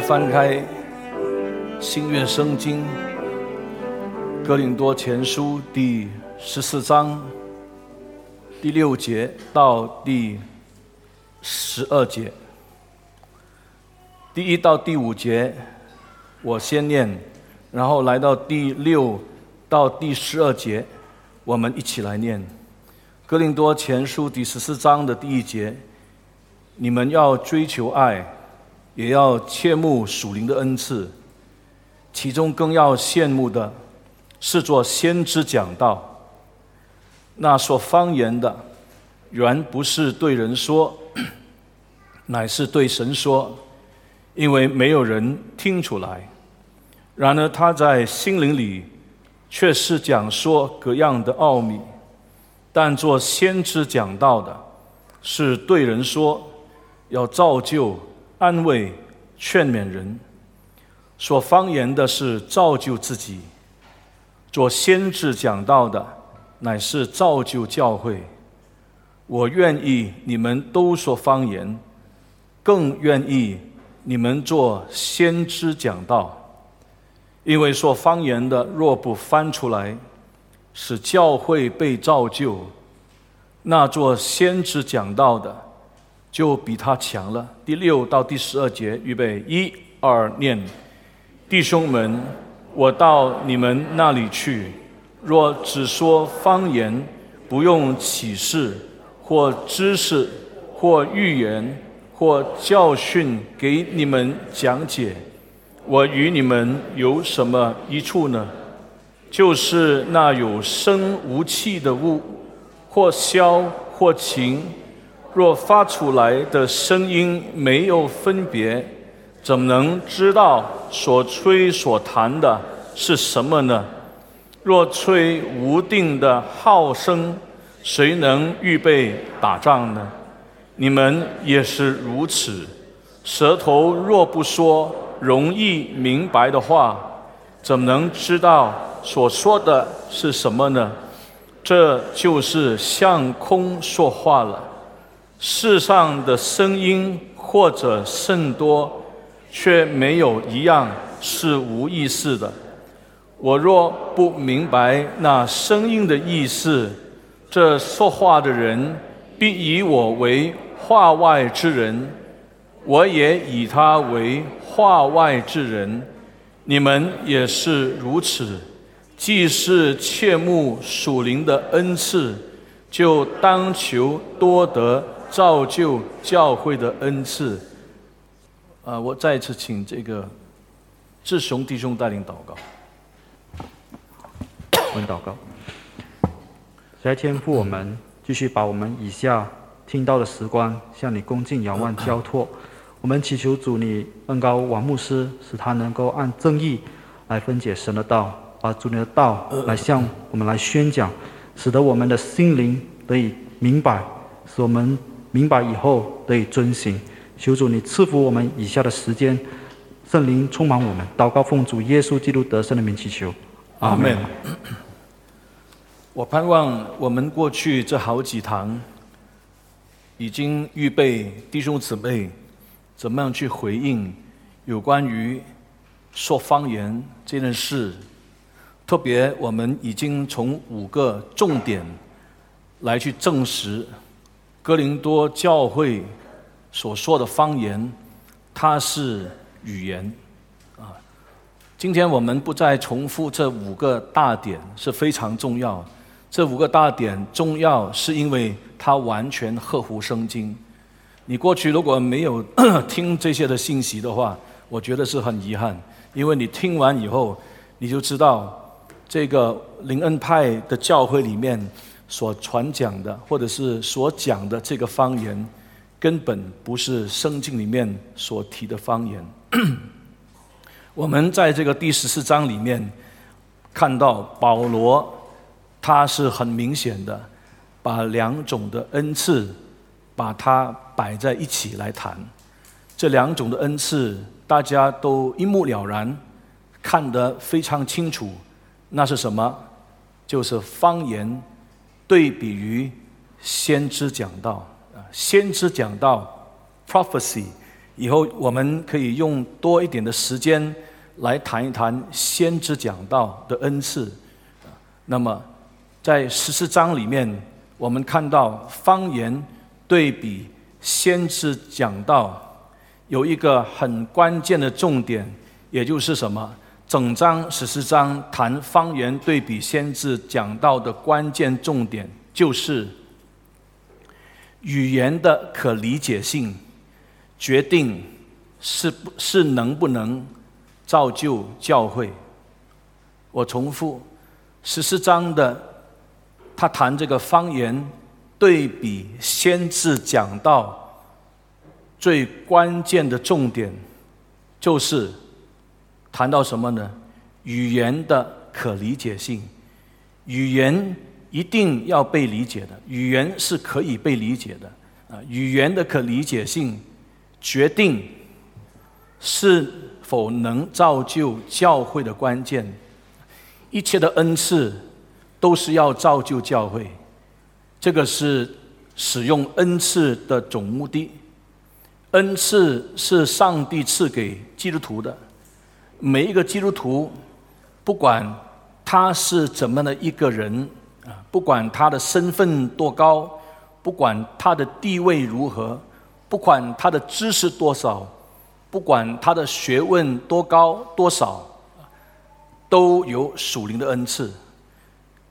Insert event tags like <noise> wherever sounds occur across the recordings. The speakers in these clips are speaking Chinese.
翻开新约圣经哥林多前书第十四章第六节到第十二节，第一到第五节我先念，然后来到第六到第十二节，我们一起来念哥林多前书第十四章的第一节：你们要追求爱。也要切慕属灵的恩赐，其中更要羡慕的是做先知讲道。那说方言的，原不是对人说，<clears throat> 乃是对神说，因为没有人听出来。然而他在心灵里却是讲说各样的奥秘。但做先知讲道的，是对人说，要造就。安慰、劝勉人，说方言的是造就自己；做先知讲道的，乃是造就教会。我愿意你们都说方言，更愿意你们做先知讲道，因为说方言的若不翻出来，使教会被造就，那做先知讲道的。就比他强了。第六到第十二节，预备，一、二，念。弟兄们，我到你们那里去，若只说方言，不用启示或知识或预言或教训给你们讲解，我与你们有什么一处呢？就是那有声无气的物，或箫或琴。若发出来的声音没有分别，怎么能知道所吹所弹的是什么呢？若吹无定的号声，谁能预备打仗呢？你们也是如此。舌头若不说容易明白的话，怎么能知道所说的是什么呢？这就是向空说话了。世上的声音或者甚多，却没有一样是无意识的。我若不明白那声音的意思，这说话的人必以我为话外之人，我也以他为话外之人。你们也是如此。既是切慕属灵的恩赐，就当求多得。造就教会的恩赐，啊！我再一次请这个志雄弟兄带领祷告。我们祷告，来天父，我们继续把我们以下听到的时光向你恭敬仰望交托。我们祈求主你恩高王牧师，使他能够按正义来分解神的道，把主你的道来向我们来宣讲，使得我们的心灵得以明白，使我们。明白以后得以遵行，求主你赐福我们以下的时间，圣灵充满我们，祷告奉主耶稣基督得胜的名祈求，阿门。我盼望我们过去这好几堂，已经预备弟兄姊妹怎么样去回应有关于说方言这件事，特别我们已经从五个重点来去证实。哥林多教会所说的方言，它是语言啊。今天我们不再重复这五个大点是非常重要。这五个大点重要，是因为它完全合乎圣经。你过去如果没有 <coughs> 听这些的信息的话，我觉得是很遗憾。因为你听完以后，你就知道这个灵恩派的教会里面。所传讲的，或者是所讲的这个方言，根本不是圣经里面所提的方言。<clears throat> 我们在这个第十四章里面看到保罗，他是很明显的把两种的恩赐把它摆在一起来谈。这两种的恩赐，大家都一目了然，看得非常清楚。那是什么？就是方言。对比于先知讲道啊，先知讲道 （prophecy） 以后我们可以用多一点的时间来谈一谈先知讲道的恩赐。那么，在十四章里面，我们看到方言对比先知讲道有一个很关键的重点，也就是什么？整章十四章谈方言对比先知讲到的关键重点，就是语言的可理解性。决定是不是能不能造就教会？我重复十四章的，他谈这个方言对比先知讲到，最关键的重点就是谈到什么呢？语言的可理解性，语言一定要被理解的，语言是可以被理解的啊，语言的可理解性。决定是否能造就教会的关键，一切的恩赐都是要造就教会，这个是使用恩赐的总目的。恩赐是上帝赐给基督徒的，每一个基督徒，不管他是怎么的一个人啊，不管他的身份多高，不管他的地位如何。不管他的知识多少，不管他的学问多高多少，都有属灵的恩赐。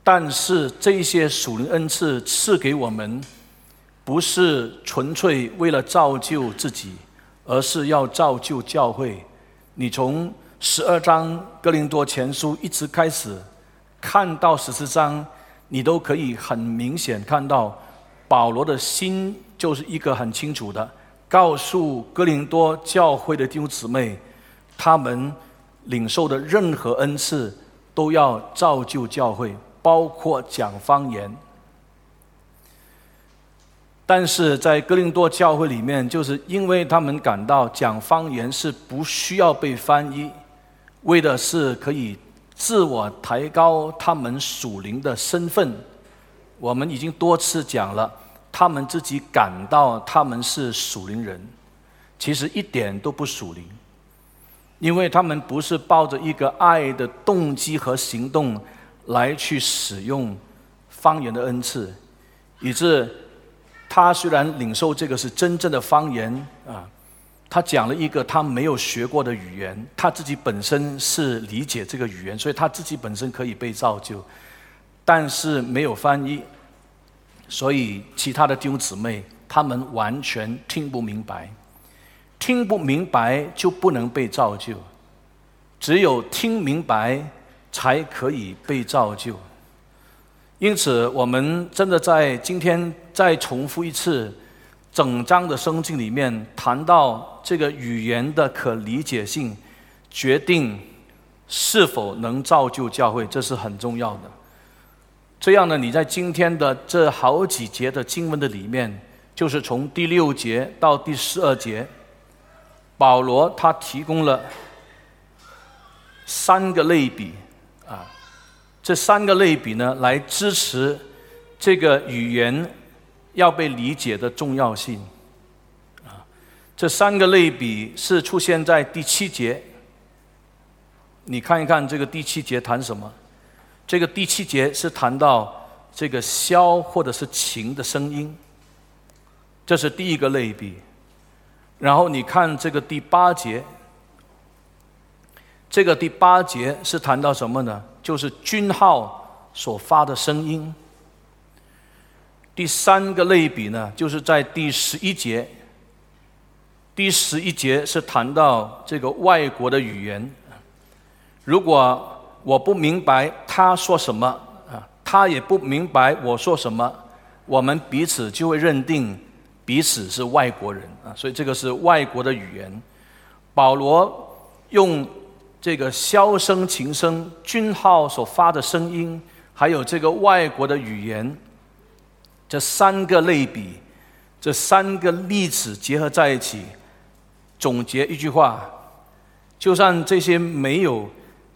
但是这些属灵恩赐赐给我们，不是纯粹为了造就自己，而是要造就教会。你从十二章哥林多前书一直开始看到十四章，你都可以很明显看到保罗的心。就是一个很清楚的，告诉哥林多教会的弟兄姊妹，他们领受的任何恩赐都要造就教会，包括讲方言。但是在哥林多教会里面，就是因为他们感到讲方言是不需要被翻译，为的是可以自我抬高他们属灵的身份。我们已经多次讲了。他们自己感到他们是属灵人，其实一点都不属灵，因为他们不是抱着一个爱的动机和行动来去使用方言的恩赐，以致他虽然领受这个是真正的方言啊，他讲了一个他没有学过的语言，他自己本身是理解这个语言，所以他自己本身可以被造就，但是没有翻译。所以，其他的弟兄姊妹，他们完全听不明白，听不明白就不能被造就，只有听明白才可以被造就。因此，我们真的在今天再重复一次，整章的圣经里面谈到这个语言的可理解性，决定是否能造就教会，这是很重要的。这样呢，你在今天的这好几节的经文的里面，就是从第六节到第十二节，保罗他提供了三个类比啊，这三个类比呢，来支持这个语言要被理解的重要性啊。这三个类比是出现在第七节，你看一看这个第七节谈什么。这个第七节是谈到这个箫或者是琴的声音，这是第一个类比。然后你看这个第八节，这个第八节是谈到什么呢？就是军号所发的声音。第三个类比呢，就是在第十一节，第十一节是谈到这个外国的语言，如果。我不明白他说什么啊，他也不明白我说什么，我们彼此就会认定彼此是外国人啊，所以这个是外国的语言。保罗用这个箫声、琴声、军号所发的声音，还有这个外国的语言，这三个类比，这三个例子结合在一起，总结一句话：就算这些没有。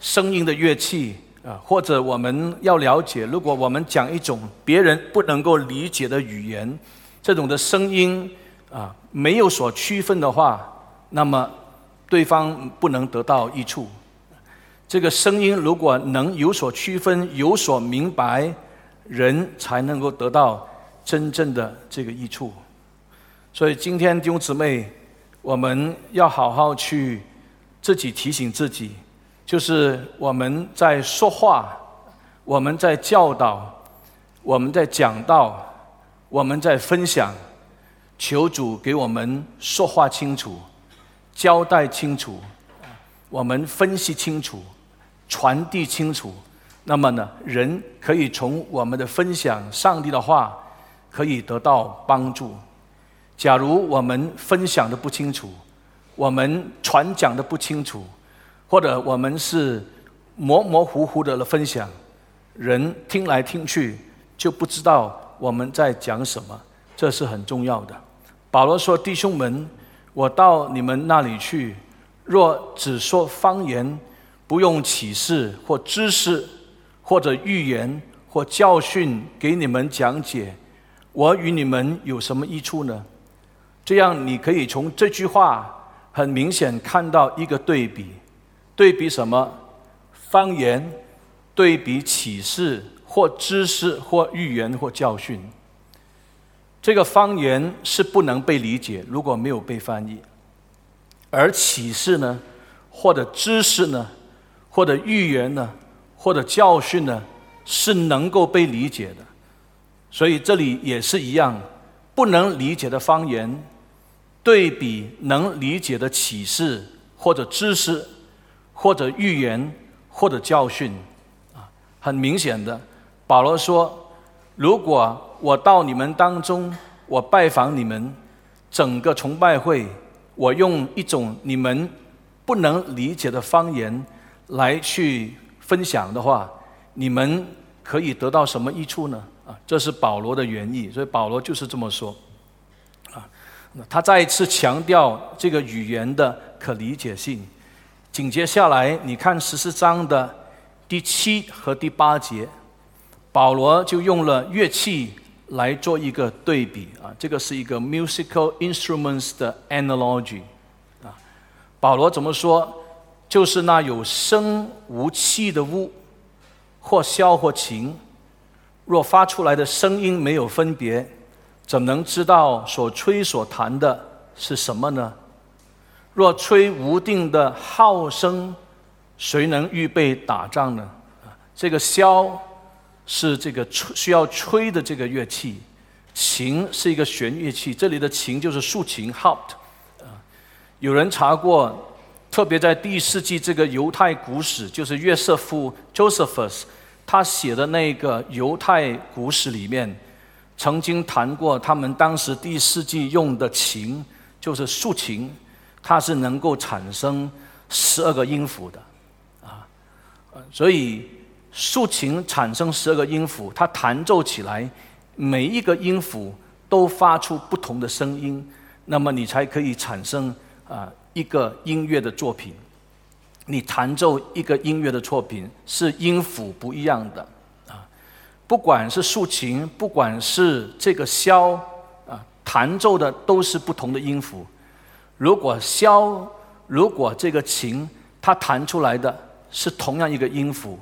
声音的乐器啊，或者我们要了解，如果我们讲一种别人不能够理解的语言，这种的声音啊，没有所区分的话，那么对方不能得到益处。这个声音如果能有所区分、有所明白，人才能够得到真正的这个益处。所以今天弟兄姊妹，我们要好好去自己提醒自己，就是我们在说话，我们在教导，我们在讲道，我们在分享，求主给我们说话清楚，交代清楚，我们分析清楚。传递清楚，那么呢，人可以从我们的分享上帝的话，可以得到帮助。假如我们分享的不清楚，我们传讲的不清楚，或者我们是模模糊糊的分享，人听来听去就不知道我们在讲什么，这是很重要的。保罗说：“弟兄们，我到你们那里去，若只说方言。”不用启示或知识，或者预言或教训给你们讲解，我与你们有什么益处呢？这样你可以从这句话很明显看到一个对比，对比什么？方言对比启示或知识或预言或教训。这个方言是不能被理解，如果没有被翻译；而启示呢，或者知识呢？或者预言呢，或者教训呢，是能够被理解的。所以这里也是一样，不能理解的方言，对比能理解的启示或者知识，或者预言或者教训，啊，很明显的，保罗说：如果我到你们当中，我拜访你们，整个崇拜会，我用一种你们不能理解的方言。来去分享的话，你们可以得到什么益处呢？这是保罗的原意，所以保罗就是这么说。啊，他再一次强调这个语言的可理解性。紧接下来，你看十四章的第七和第八节，保罗就用了乐器来做一个对比。啊，这个是一个 musical instruments 的 analogy。啊，保罗怎么说？就是那有声无气的物，或箫或琴，若发出来的声音没有分别，怎能知道所吹所弹的是什么呢？若吹无定的号声，谁能预备打仗呢？这个箫是这个吹需要吹的这个乐器，琴是一个弦乐器，这里的琴就是竖琴 （harp）。啊，有人查过。特别在第一世纪这个犹太古史，就是约瑟夫 （Josephus） 他写的那个犹太古史里面，曾经谈过他们当时第四季用的琴，就是竖琴，它是能够产生十二个音符的，啊，所以竖琴产生十二个音符，它弹奏起来，每一个音符都发出不同的声音，那么你才可以产生啊。一个音乐的作品，你弹奏一个音乐的作品是音符不一样的啊，不管是竖琴，不管是这个箫啊，弹奏的都是不同的音符。如果箫，如果这个琴，它弹出来的是同样一个音符，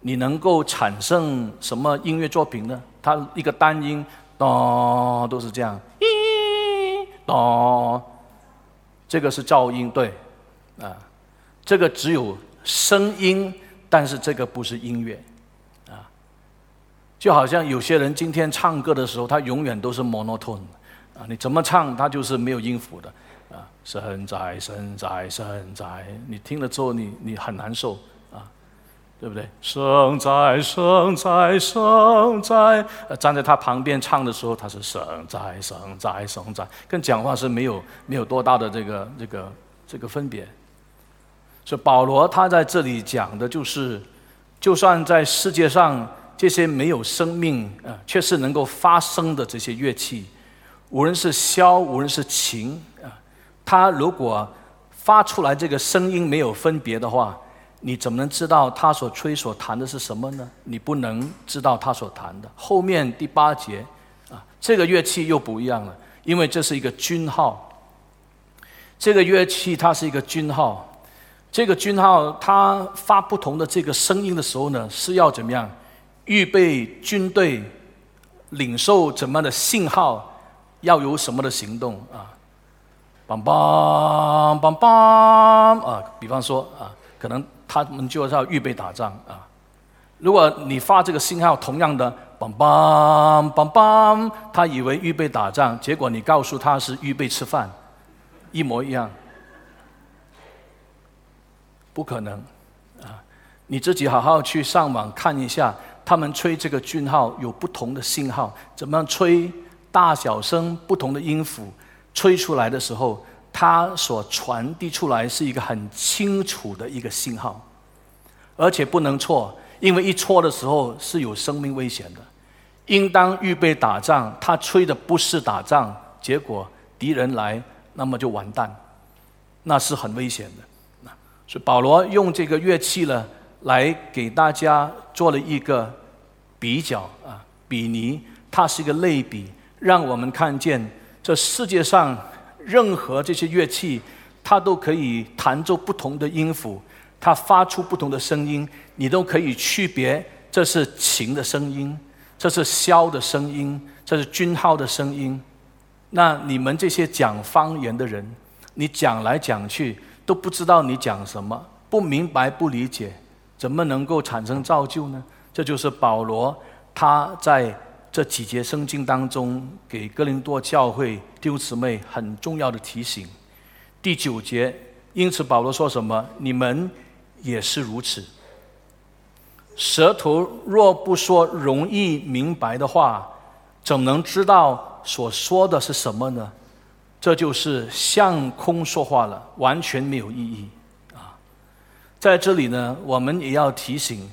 你能够产生什么音乐作品呢？它一个单音，咚，都是这样，咦，咚。这个是噪音，对，啊，这个只有声音，但是这个不是音乐，啊，就好像有些人今天唱歌的时候，他永远都是 monotone，啊，你怎么唱，他就是没有音符的，啊，神在，神在，神在，你听了之后，你你很难受。啊对不对？生在，生在，生在。站在他旁边唱的时候，他是生在，生在，生在，跟讲话是没有没有多大的这个这个这个分别。所以保罗他在这里讲的就是，就算在世界上这些没有生命啊，却是能够发声的这些乐器，无论是箫，无论是琴啊，它如果发出来这个声音没有分别的话。你怎么能知道他所吹所弹的是什么呢？你不能知道他所弹的。后面第八节，啊，这个乐器又不一样了，因为这是一个军号。这个乐器它是一个军号，这个军号它发不同的这个声音的时候呢，是要怎么样？预备军队领受怎么样的信号？要有什么的行动啊？梆梆梆梆啊！比方说啊，可能他们就要预备打仗啊。如果你发这个信号，同样的梆梆梆梆，他以为预备打仗，结果你告诉他是预备吃饭，一模一样，不可能啊！你自己好好去上网看一下，他们吹这个军号有不同的信号，怎么样吹？大小声不同的音符吹出来的时候，它所传递出来是一个很清楚的一个信号，而且不能错，因为一错的时候是有生命危险的。应当预备打仗，他吹的不是打仗，结果敌人来，那么就完蛋，那是很危险的。所以保罗用这个乐器呢，来给大家做了一个比较啊，比拟，它是一个类比。让我们看见，这世界上任何这些乐器，它都可以弹奏不同的音符，它发出不同的声音，你都可以区别这是琴的声音，这是箫的声音，这是军号的声音。那你们这些讲方言的人，你讲来讲去都不知道你讲什么，不明白不理解，怎么能够产生造就呢？这就是保罗他在。这几节圣经当中，给哥林多教会弟兄姊妹很重要的提醒。第九节，因此保罗说什么？你们也是如此。舌头若不说容易明白的话，怎能知道所说的是什么呢？这就是向空说话了，完全没有意义啊！在这里呢，我们也要提醒。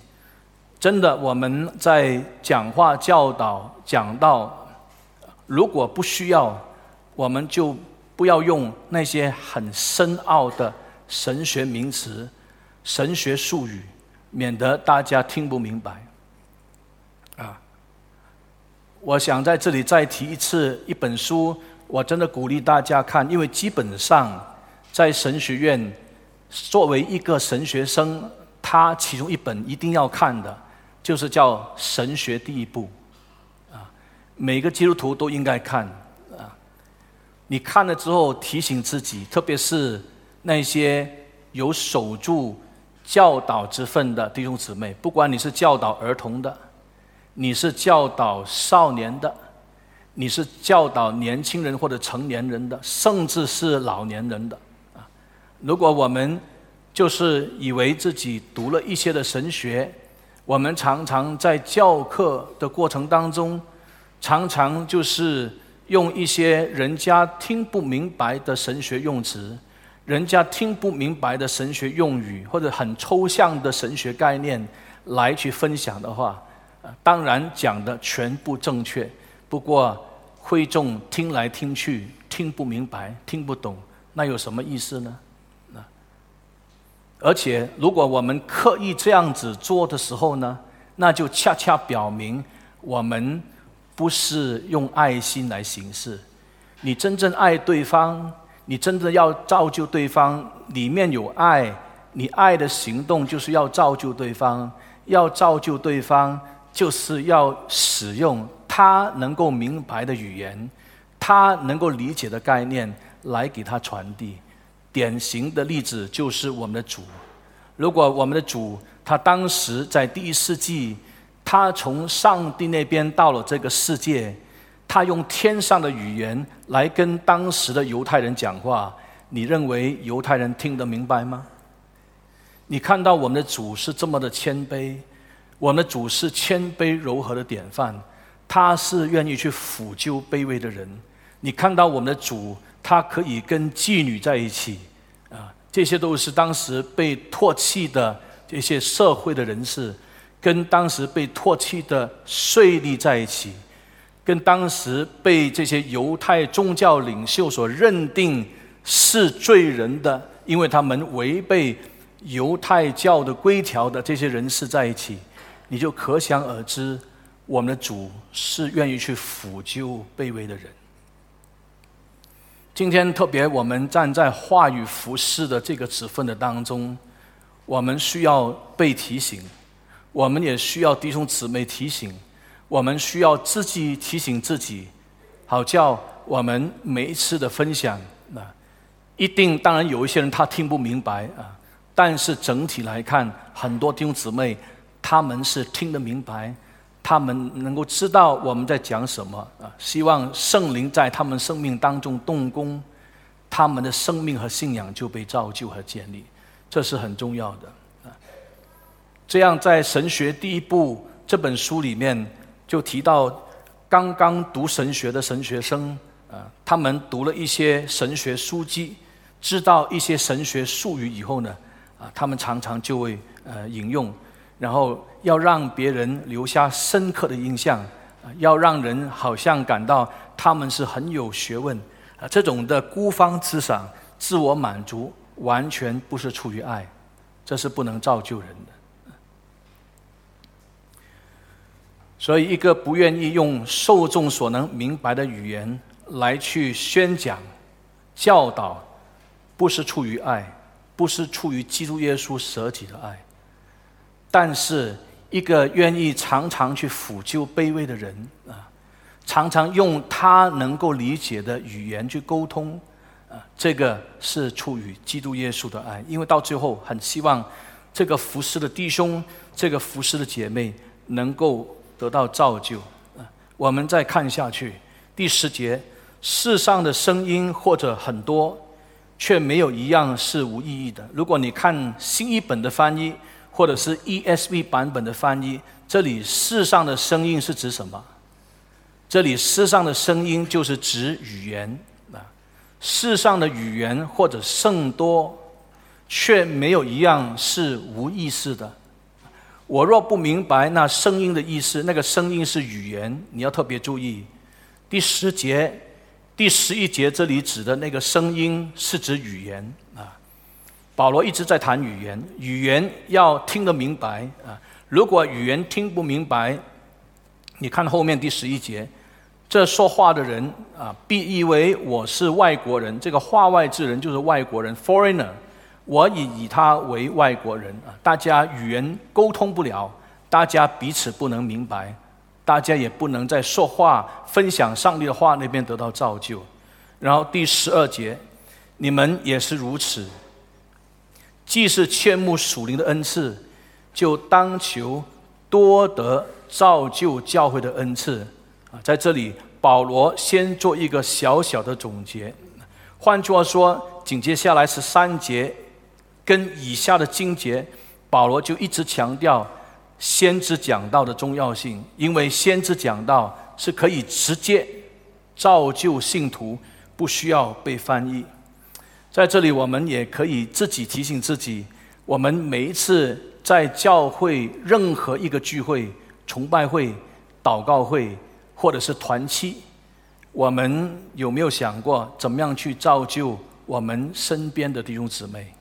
真的，我们在讲话、教导、讲到，如果不需要，我们就不要用那些很深奥的神学名词、神学术语，免得大家听不明白。啊，我想在这里再提一次一本书，我真的鼓励大家看，因为基本上在神学院，作为一个神学生，他其中一本一定要看的。就是叫神学第一步，啊，每个基督徒都应该看啊。你看了之后提醒自己，特别是那些有守住教导之分的弟兄姊妹，不管你是教导儿童的，你是教导少年的，你是教导年轻人或者成年人的，甚至是老年人的啊。如果我们就是以为自己读了一些的神学，我们常常在教课的过程当中，常常就是用一些人家听不明白的神学用词，人家听不明白的神学用语，或者很抽象的神学概念来去分享的话，当然讲的全部正确，不过会众听来听去听不明白、听不懂，那有什么意思呢？而且，如果我们刻意这样子做的时候呢，那就恰恰表明我们不是用爱心来行事。你真正爱对方，你真的要造就对方，里面有爱，你爱的行动就是要造就对方，要造就对方，就是要使用他能够明白的语言，他能够理解的概念来给他传递。典型的例子就是我们的主。如果我们的主他当时在第一世纪，他从上帝那边到了这个世界，他用天上的语言来跟当时的犹太人讲话，你认为犹太人听得明白吗？你看到我们的主是这么的谦卑，我们的主是谦卑柔和的典范，他是愿意去抚救卑微的人。你看到我们的主。他可以跟妓女在一起，啊，这些都是当时被唾弃的这些社会的人士，跟当时被唾弃的税吏在一起，跟当时被这些犹太宗教领袖所认定是罪人的，因为他们违背犹太教的规条的这些人士在一起，你就可想而知，我们的主是愿意去抚救卑微的人。今天特别我们站在话语服饰的这个职分的当中，我们需要被提醒，我们也需要弟兄姊妹提醒，我们需要自己提醒自己，好叫我们每一次的分享，那一定当然有一些人他听不明白啊，但是整体来看，很多弟兄姊妹他们是听得明白。他们能够知道我们在讲什么啊？希望圣灵在他们生命当中动工，他们的生命和信仰就被造就和建立，这是很重要的啊。这样在神学第一部这本书里面就提到，刚刚读神学的神学生啊，他们读了一些神学书籍，知道一些神学术语以后呢，啊，他们常常就会呃引用。然后要让别人留下深刻的印象，要让人好像感到他们是很有学问，啊，这种的孤芳自赏、自我满足，完全不是出于爱，这是不能造就人的。所以，一个不愿意用受众所能明白的语言来去宣讲、教导，不是出于爱，不是出于基督耶稣舍己的爱。但是，一个愿意常常去抚救卑微的人啊，常常用他能够理解的语言去沟通啊，这个是出于基督耶稣的爱。因为到最后，很希望这个服侍的弟兄、这个服侍的姐妹能够得到造就啊。我们再看下去，第十节：世上的声音或者很多，却没有一样是无意义的。如果你看新一本的翻译。或者是 ESV 版本的翻译，这里世上的声音是指什么？这里世上的声音就是指语言啊，世上的语言或者甚多，却没有一样是无意识的。我若不明白那声音的意思，那个声音是语言，你要特别注意。第十节、第十一节这里指的那个声音是指语言啊。保罗一直在谈语言，语言要听得明白啊！如果语言听不明白，你看后面第十一节，这说话的人啊，必以为我是外国人。这个话外之人就是外国人 （foreigner），我以以他为外国人啊！大家语言沟通不了，大家彼此不能明白，大家也不能在说话、分享上帝的话那边得到造就。然后第十二节，你们也是如此。既是切慕属灵的恩赐，就当求多得造就教会的恩赐。啊，在这里，保罗先做一个小小的总结。换句话说，紧接下来是三节跟以下的经节，保罗就一直强调先知讲道的重要性，因为先知讲道是可以直接造就信徒，不需要被翻译。在这里，我们也可以自己提醒自己：我们每一次在教会任何一个聚会、崇拜会、祷告会，或者是团契，我们有没有想过怎么样去造就我们身边的弟兄姊妹？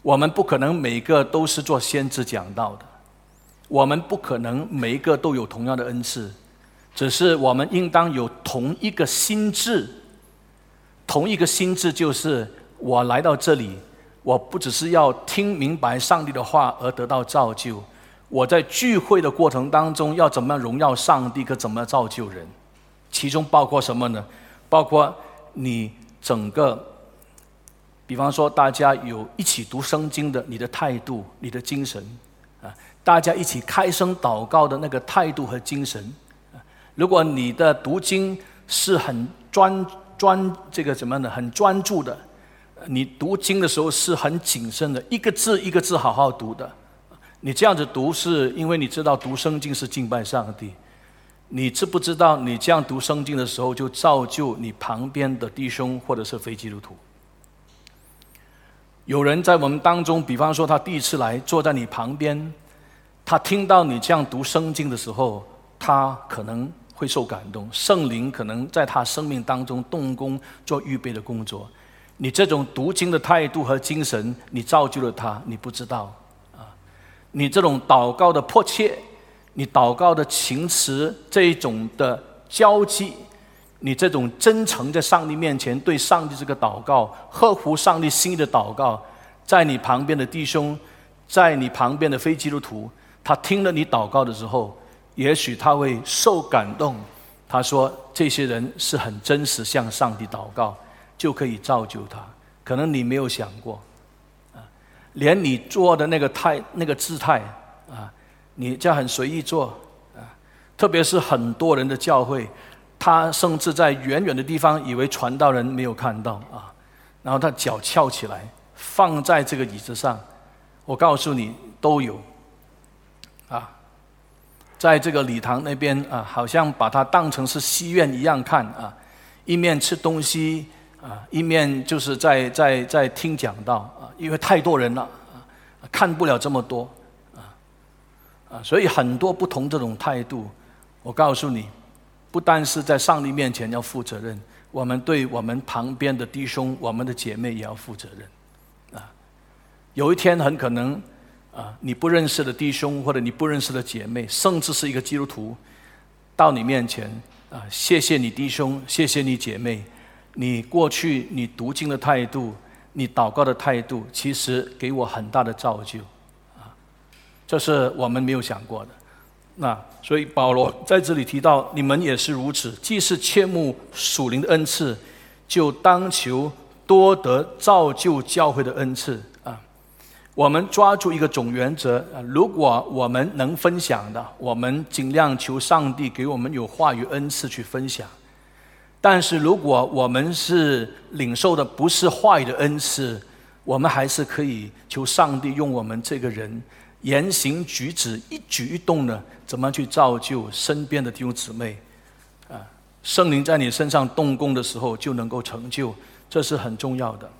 我们不可能每个都是做先知讲道的，我们不可能每一个都有同样的恩赐，只是我们应当有同一个心智。同一个心智，就是我来到这里，我不只是要听明白上帝的话而得到造就，我在聚会的过程当中要怎么样荣耀上帝，可怎么样造就人？其中包括什么呢？包括你整个，比方说大家有一起读圣经的，你的态度、你的精神啊，大家一起开声祷告的那个态度和精神啊，如果你的读经是很专。专这个怎么样的很专注的，你读经的时候是很谨慎的，一个字一个字好好读的。你这样子读是因为你知道读圣经是敬拜上帝。你知不知道你这样读圣经的时候就造就你旁边的弟兄或者是非基督徒？有人在我们当中，比方说他第一次来坐在你旁边，他听到你这样读圣经的时候，他可能。会受感动，圣灵可能在他生命当中动工做预备的工作。你这种读经的态度和精神，你造就了他，你不知道啊。你这种祷告的迫切，你祷告的情辞这一种的交际，你这种真诚在上帝面前对上帝这个祷告，合乎上帝心意的祷告，在你旁边的弟兄，在你旁边的非基督徒，他听了你祷告的时候，也许他会受感动。他说：“这些人是很真实向上帝祷告，就可以造就他。可能你没有想过，啊，连你做的那个态、那个姿态，啊，你这样很随意做，啊，特别是很多人的教会。”他甚至在远远的地方，以为传道人没有看到啊，然后他脚翘起来，放在这个椅子上。我告诉你，都有啊，在这个礼堂那边啊，好像把它当成是戏院一样看啊，一面吃东西啊，一面就是在在在听讲道啊，因为太多人了啊，看不了这么多啊啊，所以很多不同这种态度。我告诉你。不单是在上帝面前要负责任，我们对我们旁边的弟兄、我们的姐妹也要负责任。啊，有一天很可能，啊，你不认识的弟兄或者你不认识的姐妹，甚至是一个基督徒，到你面前，啊，谢谢你弟兄，谢谢你姐妹，你过去你读经的态度，你祷告的态度，其实给我很大的造就，啊，这是我们没有想过的。那所以保罗在这里提到，你们也是如此，既是切慕属灵的恩赐，就当求多得造就教会的恩赐。我们抓住一个总原则，如果我们能分享的，我们尽量求上帝给我们有话语恩赐去分享。但是如果我们是领受的不是话语的恩赐，我们还是可以求上帝用我们这个人。言行举止一举一动呢，怎么去造就身边的弟兄姊妹？啊，圣灵在你身上动工的时候，就能够成就，这是很重要的。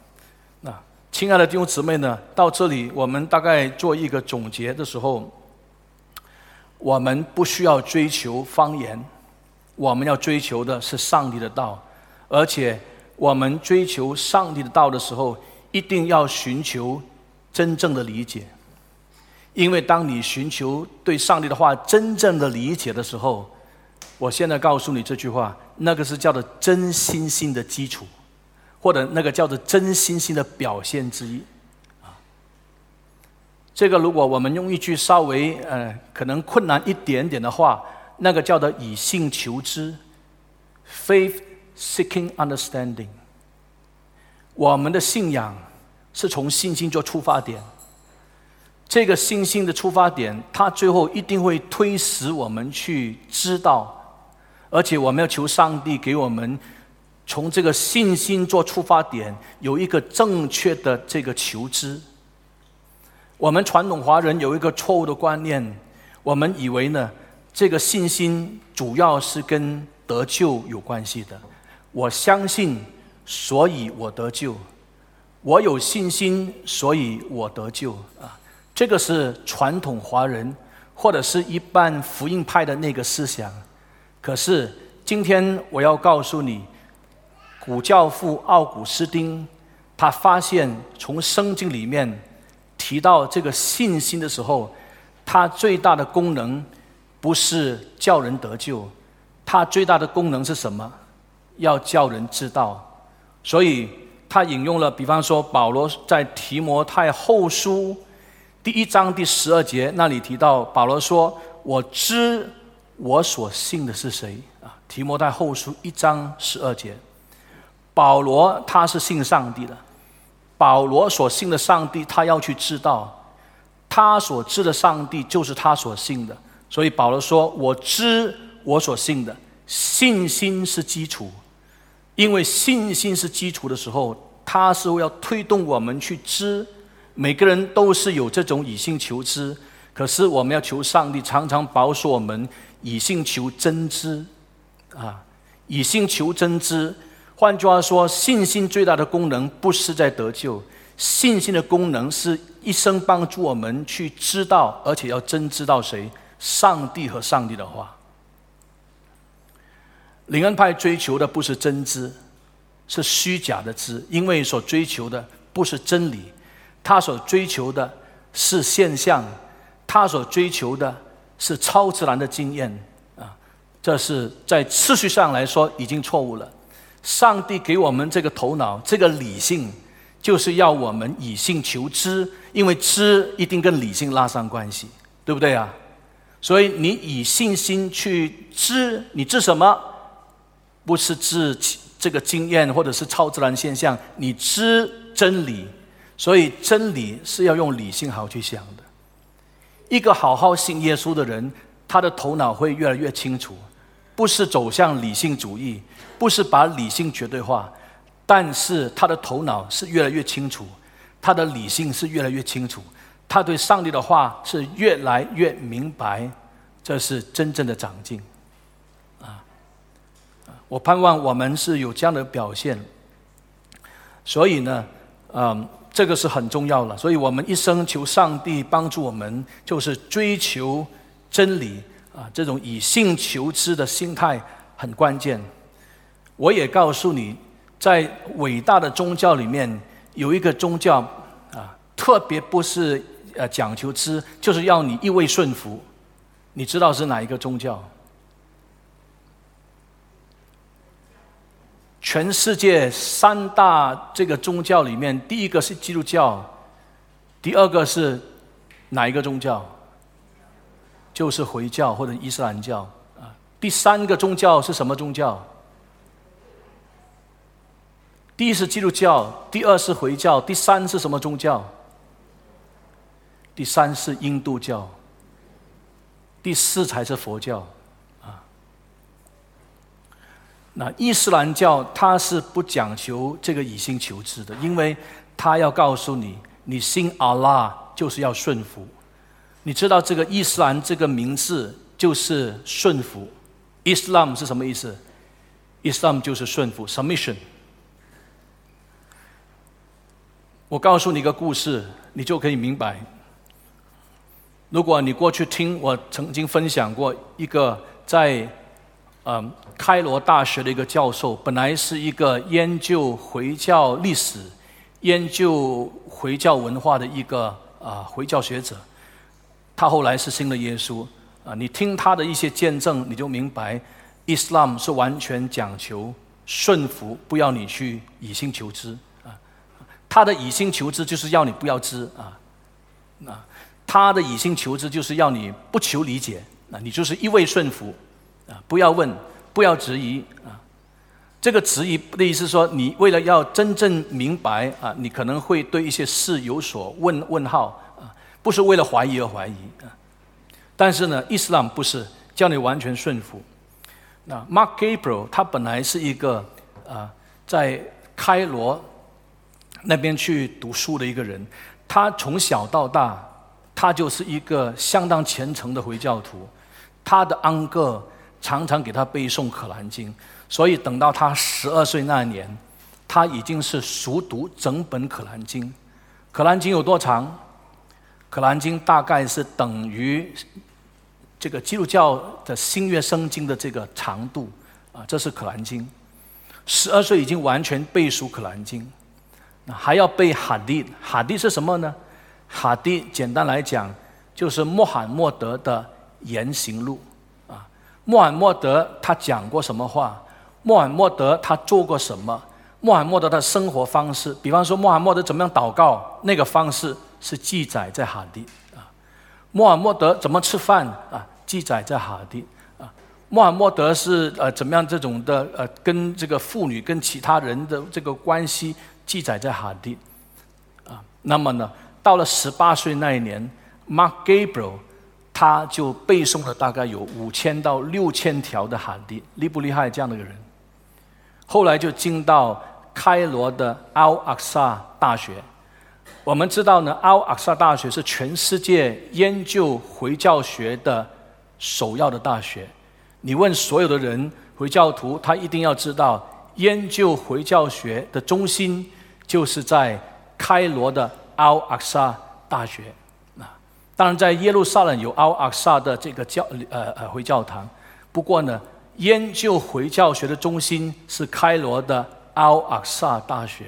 亲爱的弟兄姊妹呢？到这里，我们大概做一个总结的时候，我们不需要追求方言，我们要追求的是上帝的道，而且我们追求上帝的道的时候，一定要寻求真正的理解。因为当你寻求对上帝的话真正的理解的时候，我现在告诉你这句话，那个是叫做真心性的基础，或者那个叫做真心性的表现之一，啊，这个如果我们用一句稍微呃可能困难一点点的话，那个叫做以信求知，faith seeking understanding，我们的信仰是从信心做出发点。这个信心的出发点，它最后一定会推使我们去知道，而且我们要求上帝给我们从这个信心做出发点，有一个正确的这个求知。我们传统华人有一个错误的观念，我们以为呢，这个信心主要是跟得救有关系的。我相信，所以我得救；我有信心，所以我得救啊。这个是传统华人或者是一般福音派的那个思想，可是今天我要告诉你，古教父奥古斯丁他发现从圣经里面提到这个信心的时候，它最大的功能不是叫人得救，它最大的功能是什么？要叫人知道。所以他引用了，比方说保罗在提摩太后书。第一章第十二节那里提到，保罗说：“我知我所信的是谁啊？”提摩太后书一章十二节，保罗他是信上帝的，保罗所信的上帝，他要去知道，他所知的上帝就是他所信的，所以保罗说：“我知我所信的，信心是基础，因为信心是基础的时候，他是要推动我们去知。”每个人都是有这种以信求知，可是我们要求上帝常常保守我们以信求真知，啊，以信求真知。换句话说，信心最大的功能不是在得救，信心的功能是一生帮助我们去知道，而且要真知道谁？上帝和上帝的话。灵恩派追求的不是真知，是虚假的知，因为所追求的不是真理。他所追求的是现象，他所追求的是超自然的经验啊！这是在次序上来说已经错误了。上帝给我们这个头脑，这个理性，就是要我们以性求知，因为知一定跟理性拉上关系，对不对啊？所以你以信心去知，你知什么？不是知这个经验或者是超自然现象，你知真理。所以真理是要用理性好去想的。一个好好信耶稣的人，他的头脑会越来越清楚，不是走向理性主义。不是把理性绝对化，但是他的头脑是越来越清楚，他的理性是越来越清楚，他对上帝的话是越来越明白，这是真正的长进。啊，我盼望我们是有这样的表现。所以呢，嗯，这个是很重要了。所以我们一生求上帝帮助我们，就是追求真理啊，这种以性求知的心态很关键。我也告诉你，在伟大的宗教里面，有一个宗教啊，特别不是呃讲求知，就是要你一味顺服。你知道是哪一个宗教？全世界三大这个宗教里面，第一个是基督教，第二个是哪一个宗教？就是回教或者伊斯兰教啊。第三个宗教是什么宗教？第一是基督教，第二是回教，第三是什么宗教？第三是印度教，第四才是佛教，啊。那伊斯兰教它是不讲求这个以心求知的，因为它要告诉你，你信阿拉就是要顺服。你知道这个伊斯兰这个名字就是顺服，Islam 是什么意思？Islam 就是顺服，submission。我告诉你一个故事，你就可以明白。如果你过去听我曾经分享过一个在嗯开罗大学的一个教授，本来是一个研究回教历史、研究回教文化的一个啊回教学者，他后来是信了耶稣啊。你听他的一些见证，你就明白，Islam 是完全讲求顺服，不要你去以心求知啊。他的以心求知就是要你不要知啊，啊，他的以心求知就是要你不求理解，啊，你就是一味顺服，啊，不要问，不要质疑啊。这个质疑的意思说，你为了要真正明白啊，你可能会对一些事有所问问号，不是为了怀疑而怀疑啊。但是呢，伊斯兰不是叫你完全顺服。那 Mark Gabriel 他本来是一个啊，在开罗。那边去读书的一个人，他从小到大，他就是一个相当虔诚的回教徒。他的安哥常常给他背诵《可兰经》，所以等到他十二岁那年，他已经是熟读整本《可兰经》。《可兰经》有多长？《可兰经》大概是等于这个基督教的新约圣经的这个长度啊，这是《可兰经》。十二岁已经完全背熟《可兰经》。那还要背哈迪，哈迪是什么呢？哈迪简单来讲，就是穆罕默德的言行录啊。穆罕默德他讲过什么话？穆罕默德他做过什么？穆罕默德的生活方式，比方说穆罕默德怎么样祷告，那个方式是记载在哈迪啊。穆罕默德怎么吃饭啊？记载在哈迪啊。穆罕默德是呃怎么样这种的呃跟这个妇女跟其他人的这个关系？记载在哈迪，啊，那么呢，到了十八岁那一年，Mark Gabriel 他就背诵了大概有五千到六千条的哈迪，厉不厉害？这样的一个人，后来就进到开罗的 Al Aqsa 大学。我们知道呢，Al Aqsa 大学是全世界研究回教学的首要的大学。你问所有的人回教徒，他一定要知道。研究回教学的中心就是在开罗的奥阿萨大学啊，当然在耶路撒冷有奥阿萨的这个教呃呃回教堂，不过呢，研究回教学的中心是开罗的奥阿萨大学，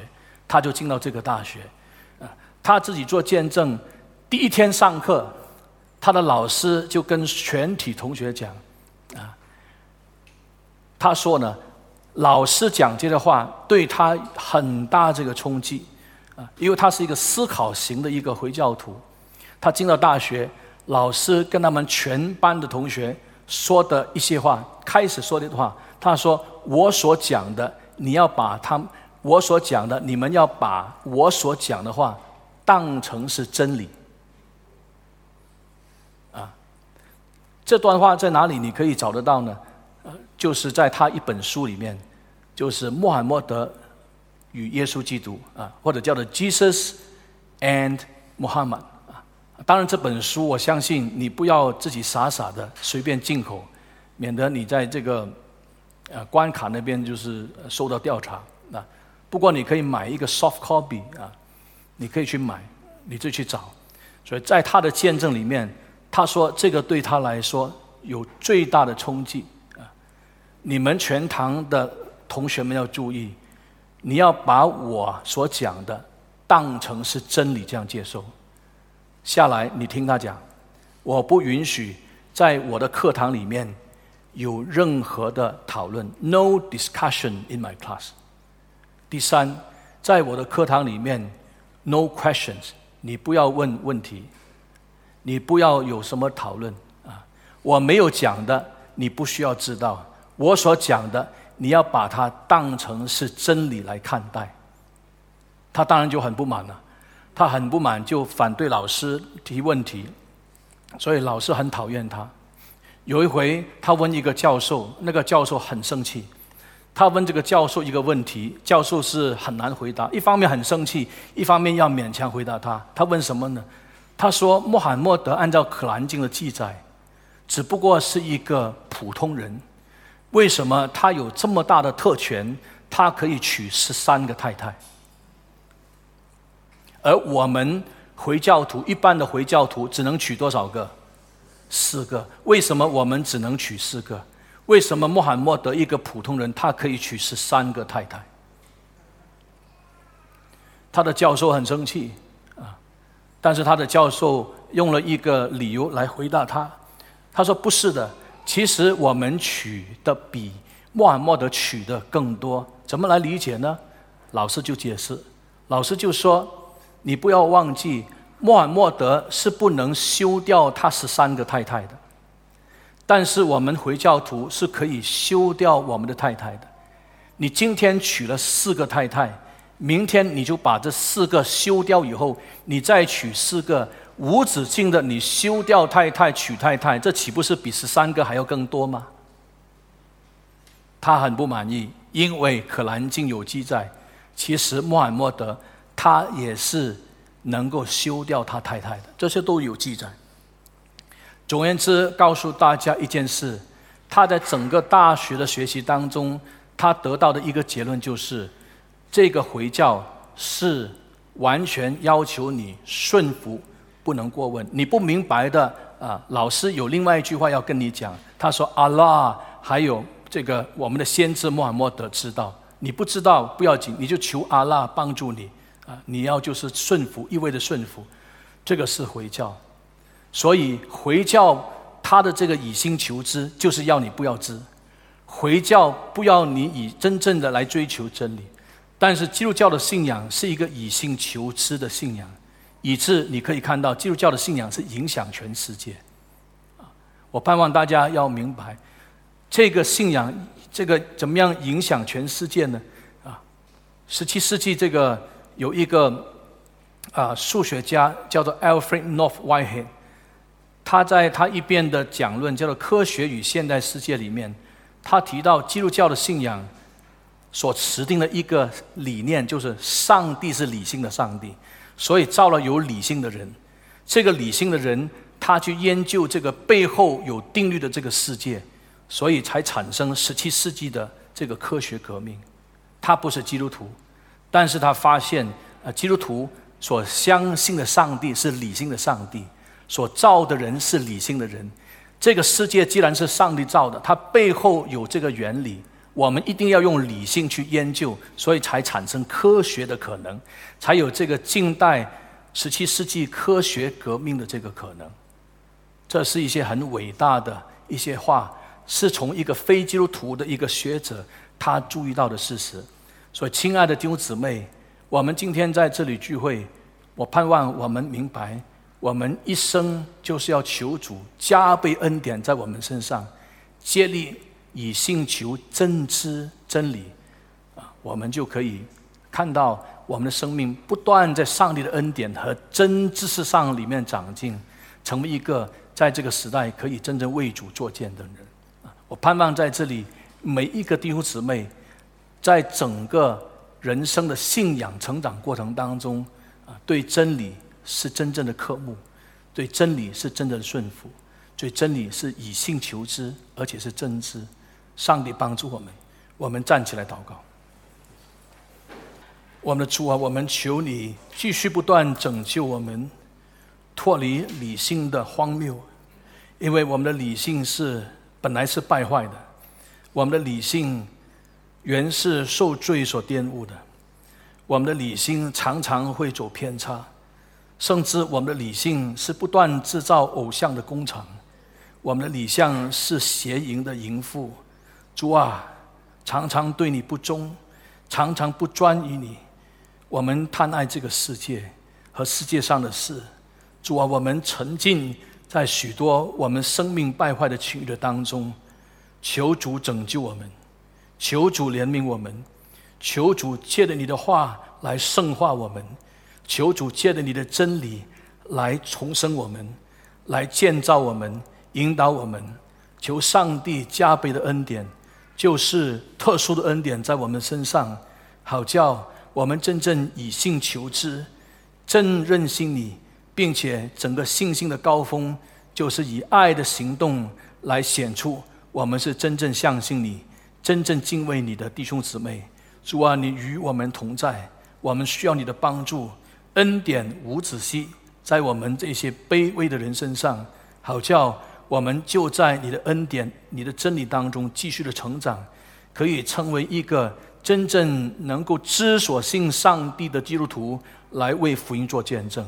他就进到这个大学，他自己做见证，第一天上课，他的老师就跟全体同学讲啊，他说呢，老师讲这些话对他很大这个冲击啊，因为他是一个思考型的一个回教徒。他进了大学，老师跟他们全班的同学说的一些话，开始说的话，他说：“我所讲的，你要把他我所讲的，你们要把我所讲的话当成是真理。”啊，这段话在哪里你可以找得到呢？呃，就是在他一本书里面，就是穆罕默德与耶稣基督啊，或者叫做 Jesus and Muhammad。当然，这本书我相信你不要自己傻傻的随便进口，免得你在这个呃关卡那边就是受到调查。那不过你可以买一个 soft copy 啊，你可以去买，你自己去找。所以在他的见证里面，他说这个对他来说有最大的冲击啊！你们全堂的同学们要注意，你要把我所讲的当成是真理这样接受。下来，你听他讲。我不允许在我的课堂里面有任何的讨论，no discussion in my class。第三，在我的课堂里面，no questions，你不要问问题，你不要有什么讨论啊。我没有讲的，你不需要知道；我所讲的，你要把它当成是真理来看待。他当然就很不满了。他很不满，就反对老师提问题，所以老师很讨厌他。有一回，他问一个教授，那个教授很生气。他问这个教授一个问题，教授是很难回答，一方面很生气，一方面要勉强回答他。他问什么呢？他说：“穆罕默德按照《可兰经》的记载，只不过是一个普通人，为什么他有这么大的特权？他可以娶十三个太太？”而我们回教徒一般的回教徒只能娶多少个？四个。为什么我们只能娶四个？为什么穆罕默德一个普通人他可以娶十三个太太？他的教授很生气啊，但是他的教授用了一个理由来回答他。他说：“不是的，其实我们娶的比穆罕默德娶的更多。怎么来理解呢？”老师就解释，老师就说。你不要忘记，穆罕默德是不能休掉他十三个太太的，但是我们回教徒是可以休掉我们的太太的。你今天娶了四个太太，明天你就把这四个休掉以后，你再娶四个，无止境的你休掉太太娶太太，这岂不是比十三个还要更多吗？他很不满意，因为《可兰经》有记载，其实穆罕默德。他也是能够休掉他太太的，这些都有记载。总而言之，告诉大家一件事：他在整个大学的学习当中，他得到的一个结论就是，这个回教是完全要求你顺服，不能过问。你不明白的啊，老师有另外一句话要跟你讲。他说：“阿拉还有这个我们的先知穆罕默德知道，你不知道不要紧，你就求阿拉帮助你。”啊，你要就是顺服，意味着顺服，这个是回教，所以回教他的这个以心求知，就是要你不要知，回教不要你以真正的来追求真理，但是基督教的信仰是一个以心求知的信仰，以致你可以看到基督教的信仰是影响全世界，我盼望大家要明白，这个信仰这个怎么样影响全世界呢？啊，十七世纪这个。有一个啊数学家叫做 Alfred North Whitehead，他在他一边的讲论叫做《科学与现代世界》里面，他提到基督教的信仰所持定的一个理念，就是上帝是理性的上帝，所以造了有理性的人。这个理性的人，他去研究这个背后有定律的这个世界，所以才产生十七世纪的这个科学革命。他不是基督徒。但是他发现，呃，基督徒所相信的上帝是理性的上帝，所造的人是理性的人。这个世界既然是上帝造的，它背后有这个原理，我们一定要用理性去研究，所以才产生科学的可能，才有这个近代十七世纪科学革命的这个可能。这是一些很伟大的一些话，是从一个非基督徒的一个学者他注意到的事实。所以，亲爱的弟兄姊妹，我们今天在这里聚会，我盼望我们明白，我们一生就是要求主加倍恩典在我们身上，接力以信求真知真理，啊，我们就可以看到我们的生命不断在上帝的恩典和真知识上里面长进，成为一个在这个时代可以真正为主作见的人。啊，我盼望在这里每一个弟兄姊妹。在整个人生的信仰成长过程当中，啊，对真理是真正的渴慕，对真理是真正的顺服，对真理是以信求知，而且是真知。上帝帮助我们，我们站起来祷告。我们的主啊，我们求你继续不断拯救我们，脱离理性的荒谬，因为我们的理性是本来是败坏的，我们的理性。原是受罪所玷污的，我们的理性常常会走偏差，甚至我们的理性是不断制造偶像的工厂，我们的理想是邪淫的淫妇。主啊，常常对你不忠，常常不专于你。我们贪爱这个世界和世界上的事。主啊，我们沉浸在许多我们生命败坏的情欲的当中，求主拯救我们。求主怜悯我们，求主借着你的话来圣化我们，求主借着你的真理来重生我们，来建造我们，引导我们。求上帝加倍的恩典，就是特殊的恩典在我们身上，好叫我们真正以信求之，真认信你，并且整个信心的高峰，就是以爱的行动来显出我们是真正相信你。真正敬畏你的弟兄姊妹，主啊，你与我们同在，我们需要你的帮助，恩典无止息，在我们这些卑微的人身上，好叫我们就在你的恩典、你的真理当中继续的成长，可以成为一个真正能够知所信上帝的基督徒，来为福音做见证，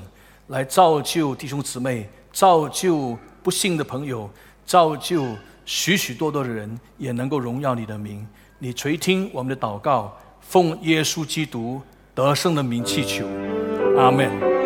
来造就弟兄姊妹，造就不幸的朋友，造就。许许多多的人也能够荣耀你的名，你垂听我们的祷告，奉耶稣基督得胜的名祈求，阿门。